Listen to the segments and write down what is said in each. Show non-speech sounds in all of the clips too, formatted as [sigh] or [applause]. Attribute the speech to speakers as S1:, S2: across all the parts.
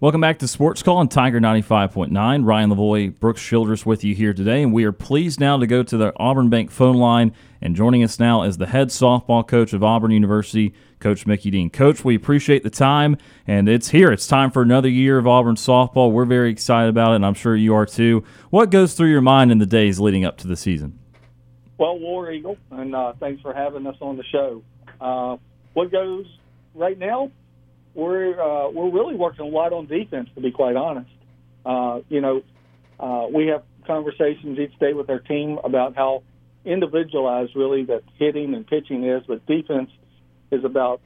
S1: Welcome back to Sports Call on Tiger 95.9. Ryan Lavoie, Brooks Childress with you here today, and we are pleased now to go to the Auburn Bank phone line. And joining us now is the head softball coach of Auburn University, Coach Mickey Dean. Coach, we appreciate the time, and it's here. It's time for another year of Auburn softball. We're very excited about it, and I'm sure you are too. What goes through your mind in the days leading up to the season?
S2: Well, War Eagle, and uh, thanks for having us on the show. Uh, what goes right now? We're uh, we're really working a lot on defense, to be quite honest. Uh, you know, uh, we have conversations each day with our team about how individualized really that hitting and pitching is, but defense is about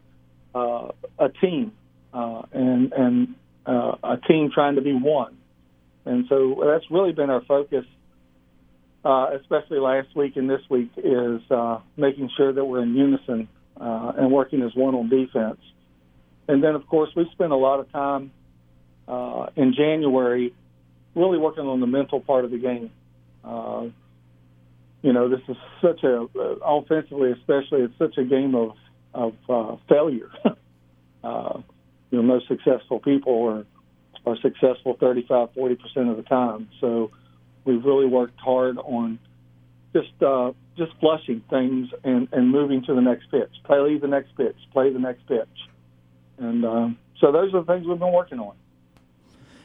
S2: uh, a team uh, and and uh, a team trying to be one. And so that's really been our focus, uh, especially last week and this week, is uh, making sure that we're in unison uh, and working as one on defense. And then, of course, we spent a lot of time uh, in January really working on the mental part of the game. Uh, you know, this is such a uh, offensively, especially, it's such a game of of uh, failure. [laughs] uh, you know, most successful people are are successful 35, 40 percent of the time. So we've really worked hard on just uh, just flushing things and and moving to the next pitch. Play the next pitch. Play the next pitch. And uh, so those are the things we've been working on.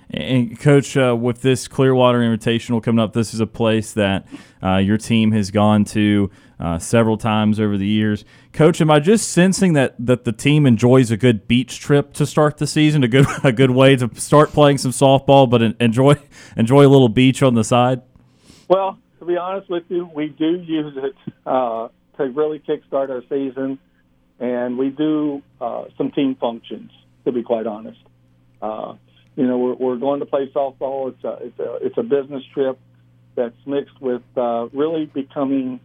S1: And coach, uh, with this Clearwater Invitational coming up, this is a place that uh, your team has gone to uh, several times over the years. Coach, am I just sensing that, that the team enjoys a good beach trip to start the season? A good [laughs] a good way to start playing some softball, but enjoy enjoy a little beach on the side.
S2: Well, to be honest with you, we do use it uh, to really kickstart our season and we do uh, some team functions. To be quite honest, uh, you know, we're, we're going to play softball. It's a it's a it's a business trip that's mixed with uh, really becoming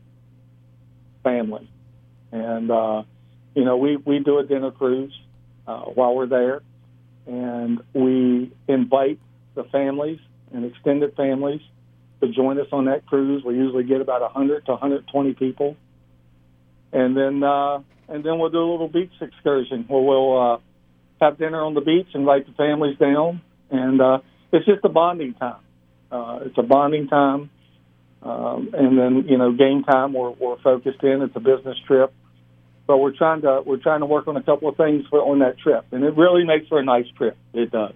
S2: family, and uh, you know, we we do a dinner cruise uh, while we're there, and we invite the families and extended families to join us on that cruise. We usually get about 100 to 120 people, and then uh, and then we'll do a little beach excursion where we'll uh, have dinner on the beach, invite the families down, and uh, it's just a bonding time. Uh, it's a bonding time, um, and then you know game time we're, we're focused in. It's a business trip, but we're trying to we're trying to work on a couple of things for, on that trip, and it really makes for a nice trip. It does.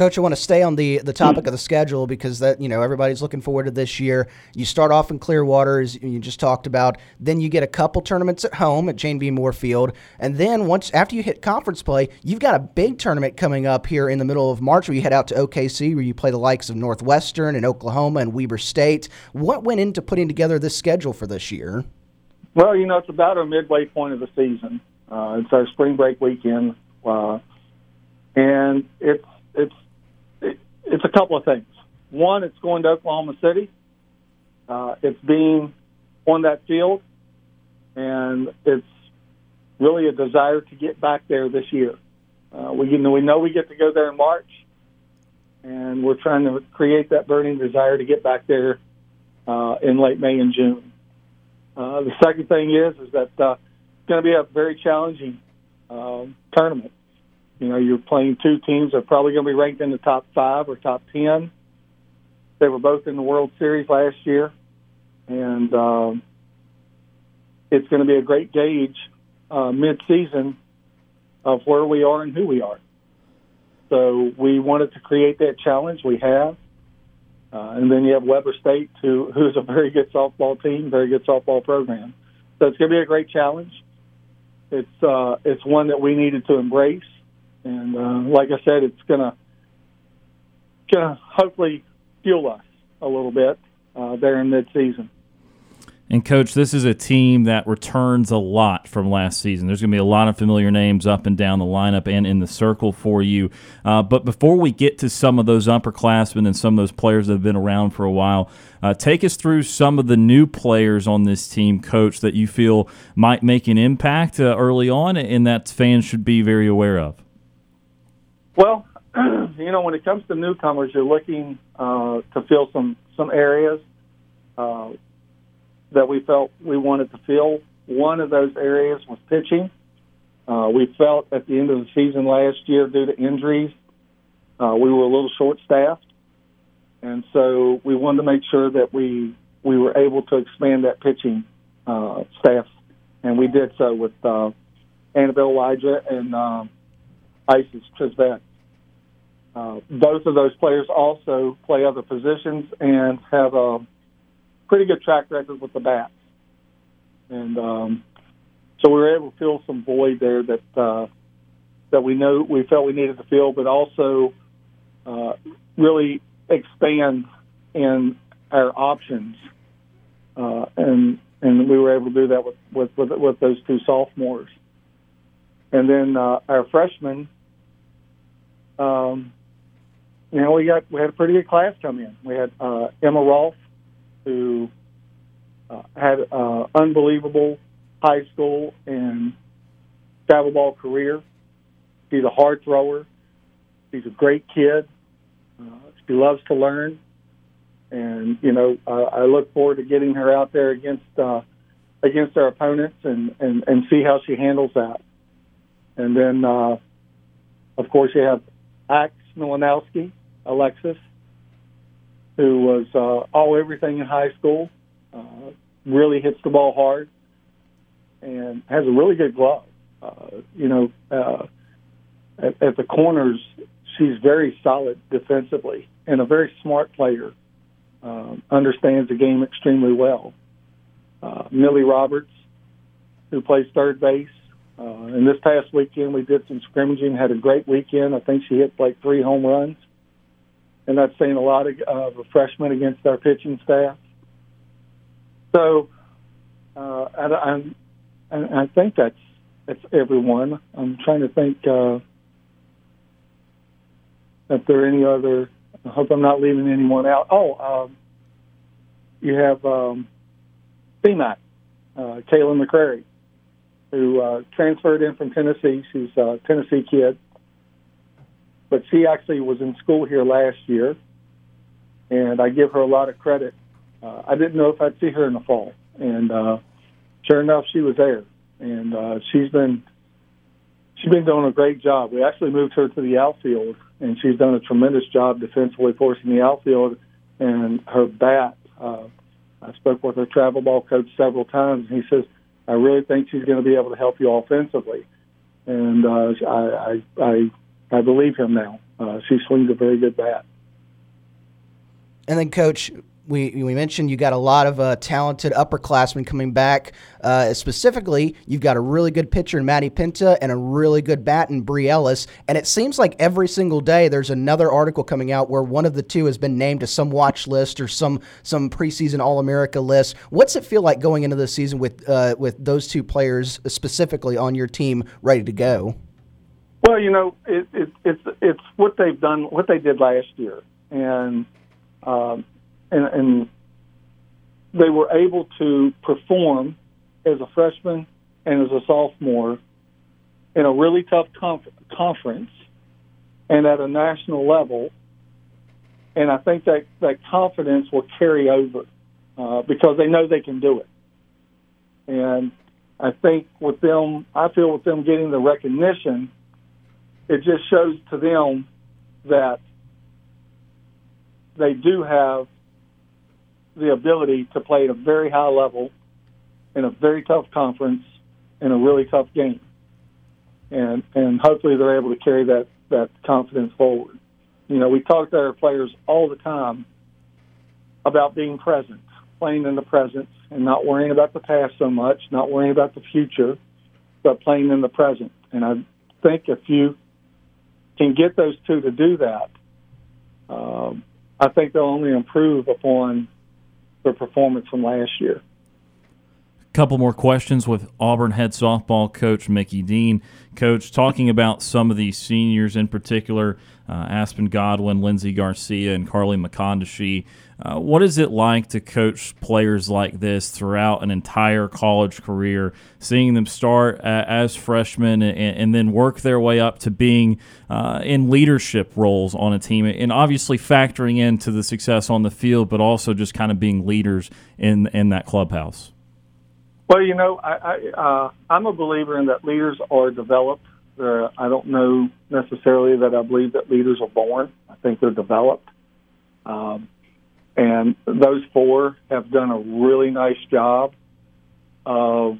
S3: Coach, I want to stay on the the topic of the schedule because that you know everybody's looking forward to this year. You start off in Clearwater, as you just talked about. Then you get a couple tournaments at home at Jane B. Moore Field, and then once after you hit conference play, you've got a big tournament coming up here in the middle of March where you head out to OKC, where you play the likes of Northwestern and Oklahoma and Weber State. What went into putting together this schedule for this year?
S2: Well, you know, it's about our midway point of the season. Uh, it's our spring break weekend, uh, and it's it's it, it's a couple of things. One, it's going to Oklahoma City. Uh, it's being on that field, and it's really a desire to get back there this year. Uh, we you know we know we get to go there in March, and we're trying to create that burning desire to get back there uh, in late May and June. Uh, the second thing is is that uh, it's going to be a very challenging uh, tournament. You know, you're playing two teams that are probably going to be ranked in the top five or top ten. They were both in the World Series last year, and um, it's going to be a great gauge uh, mid-season of where we are and who we are. So we wanted to create that challenge. We have. Uh, and then you have Weber State, who who's a very good softball team, very good softball program. So it's going to be a great challenge. It's uh, it's one that we needed to embrace and uh, like I said, it's gonna gonna hopefully fuel us a little bit uh, there in midseason.
S1: And coach, this is a team that returns a lot from last season. There's going to be a lot of familiar names up and down the lineup and in the circle for you. Uh, but before we get to some of those upperclassmen and some of those players that have been around for a while, uh, take us through some of the new players on this team, coach, that you feel might make an impact uh, early on and that fans should be very aware of.
S2: Well, [clears throat] you know, when it comes to newcomers, you're looking uh, to fill some some areas uh, that we felt we wanted to fill. One of those areas was pitching. Uh, we felt at the end of the season last year, due to injuries, Uh, we were a little short-staffed, and so we wanted to make sure that we we were able to expand that pitching uh, staff, and we did so with uh, Annabelle Elijah and uh, Isis Trisvet. Uh, both of those players also play other positions and have a pretty good track record with the bats. And um, so we were able to fill some void there that uh, that we know we felt we needed to fill, but also uh, really expand in our options. Uh, and and we were able to do that with with with, with those two sophomores. And then uh, our freshmen, um, you know, we got we had a pretty good class come in. We had uh, Emma Rolfe, who uh, had uh, unbelievable high school and travel ball career. She's a hard thrower. She's a great kid. Uh, she loves to learn, and you know uh, I look forward to getting her out there against uh, against our opponents and, and and see how she handles that. And then, uh, of course, you have Axe Milanowski, Alexis, who was uh, all everything in high school. Uh, really hits the ball hard and has a really good glove. Uh, you know, uh, at, at the corners, she's very solid defensively and a very smart player. Um, understands the game extremely well. Uh, Millie Roberts, who plays third base. Uh, and this past weekend, we did some scrimmaging, had a great weekend. I think she hit like three home runs. And that's saying a lot of uh, refreshment against our pitching staff. So, uh, and, I'm, I think that's that's everyone. I'm trying to think uh, if there are any other. I hope I'm not leaving anyone out. Oh, um, you have um, CMAC, uh, Kayla McCrary, who uh, transferred in from Tennessee. She's a Tennessee kid, but she actually was in school here last year, and I give her a lot of credit. Uh, I didn't know if I'd see her in the fall, and uh, sure enough, she was there, and uh, she's been she's been doing a great job. We actually moved her to the outfield, and she's done a tremendous job defensively for us in the outfield. And her bat, uh, I spoke with her travel ball coach several times, and he says, "I really think she's going to be able to help you offensively." And uh, I, I, I, I believe him now. Uh, she swings a very good bat.
S3: And then, coach, we, we mentioned you got a lot of uh, talented upperclassmen coming back. Uh, specifically, you've got a really good pitcher in Maddie Penta and a really good bat in Bri Ellis. And it seems like every single day there's another article coming out where one of the two has been named to some watch list or some some preseason All America list. What's it feel like going into the season with uh, with those two players specifically on your team ready to go?
S2: Well, you know, it, it, it's it's what they've done, what they did last year, and um, and, and they were able to perform as a freshman and as a sophomore in a really tough conf- conference and at a national level. And I think that, that confidence will carry over uh, because they know they can do it. And I think with them, I feel with them getting the recognition, it just shows to them that they do have the ability to play at a very high level in a very tough conference in a really tough game. And and hopefully they're able to carry that, that confidence forward. You know, we talk to our players all the time about being present, playing in the present and not worrying about the past so much, not worrying about the future, but playing in the present. And I think if you can get those two to do that, um, I think they'll only improve upon their performance from last year.
S1: Couple more questions with Auburn head softball coach Mickey Dean. Coach, talking about some of these seniors in particular, uh, Aspen Godwin, Lindsey Garcia, and Carly McConaughey. Uh, what is it like to coach players like this throughout an entire college career, seeing them start uh, as freshmen and, and, then work their way up to being uh, in leadership roles on a team, and obviously factoring into the success on the field, but also just kind of being leaders in in that clubhouse?
S2: Well, you know, I, I, uh, I'm a believer in that leaders are developed. Uh, I don't know necessarily that I believe that leaders are born. I think they're developed. Um, and those four have done a really nice job of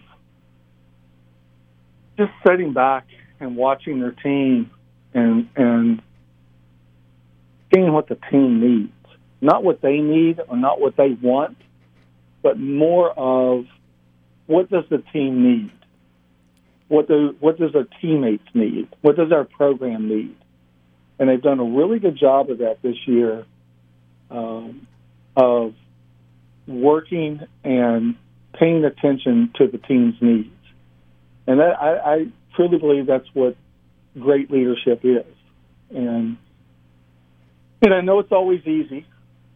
S2: just sitting back and watching their team and and seeing what the team needs, not what they need or not what they want, but more of what does the team need, what do what does our teammates need, what does our program need, and they've done a really good job of that this year, um, of working and paying attention to the team's needs, and that, I, I truly believe that's what great leadership is, and and I know it's always easy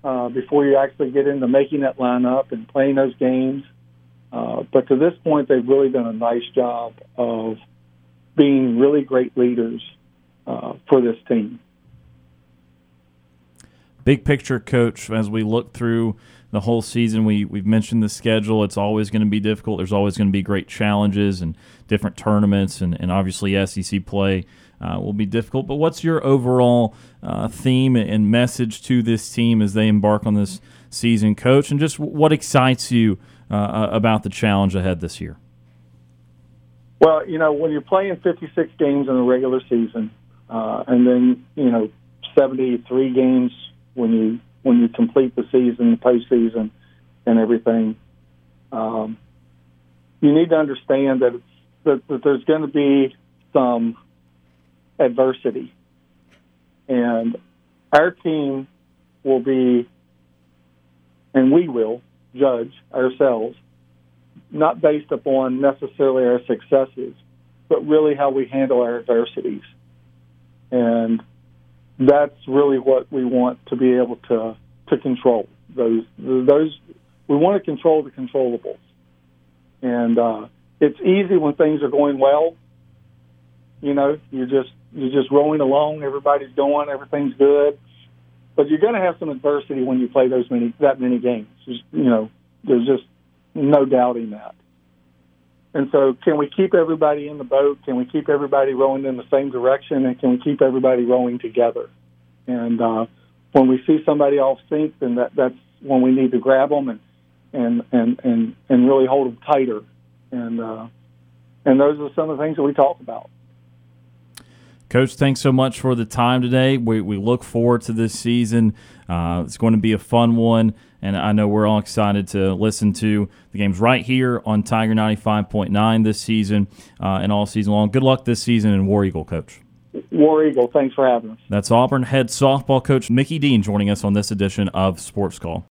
S2: uh, before you actually get into making that lineup and playing those games. Uh, but to this point, they've really done a nice job of being really great leaders uh, for this team.
S1: Big picture, coach, as we look through the whole season, we, we've mentioned the schedule. It's always going to be difficult. There's always going to be great challenges and different tournaments, and, and obviously SEC play uh, will be difficult. But what's your overall uh, theme and message to this team as they embark on this season, coach? And just what excites you uh, uh about the challenge ahead this year?
S2: Well, you know, when you're playing 56 games in a regular season, uh, and then you know 73 games when you when you complete the season, the postseason, and everything, um, you need to understand that, that, that there's going to be some adversity. And our team will be, and we will judge ourselves, not based upon necessarily our successes, but really how we handle our adversities. And that's really what we want to be able to, to control. Those, those, we want to control the controllables. And uh, it's easy when things are going well. You know, you're just you're just rolling along. Everybody's going. Everything's good. But you're going to have some adversity when you play those many that many games. You know, there's just no doubting that. And so, can we keep everybody in the boat? Can we keep everybody rowing in the same direction? And can we keep everybody rowing together? And uh, when we see somebody off sync, then that, that's when we need to grab them and and and and, and really hold them tighter. And uh, and those are some of the things that we talk about.
S1: Coach, thanks so much for the time today. We, we look forward to this season. Uh, it's going to be a fun one, and I know we're all excited to listen to the games right here on Tiger 95.9 this season uh, and all season long. Good luck this season in War Eagle, Coach.
S2: War Eagle, thanks for having us.
S1: That's Auburn head softball coach Mickey Dean joining us on this edition of Sports Call.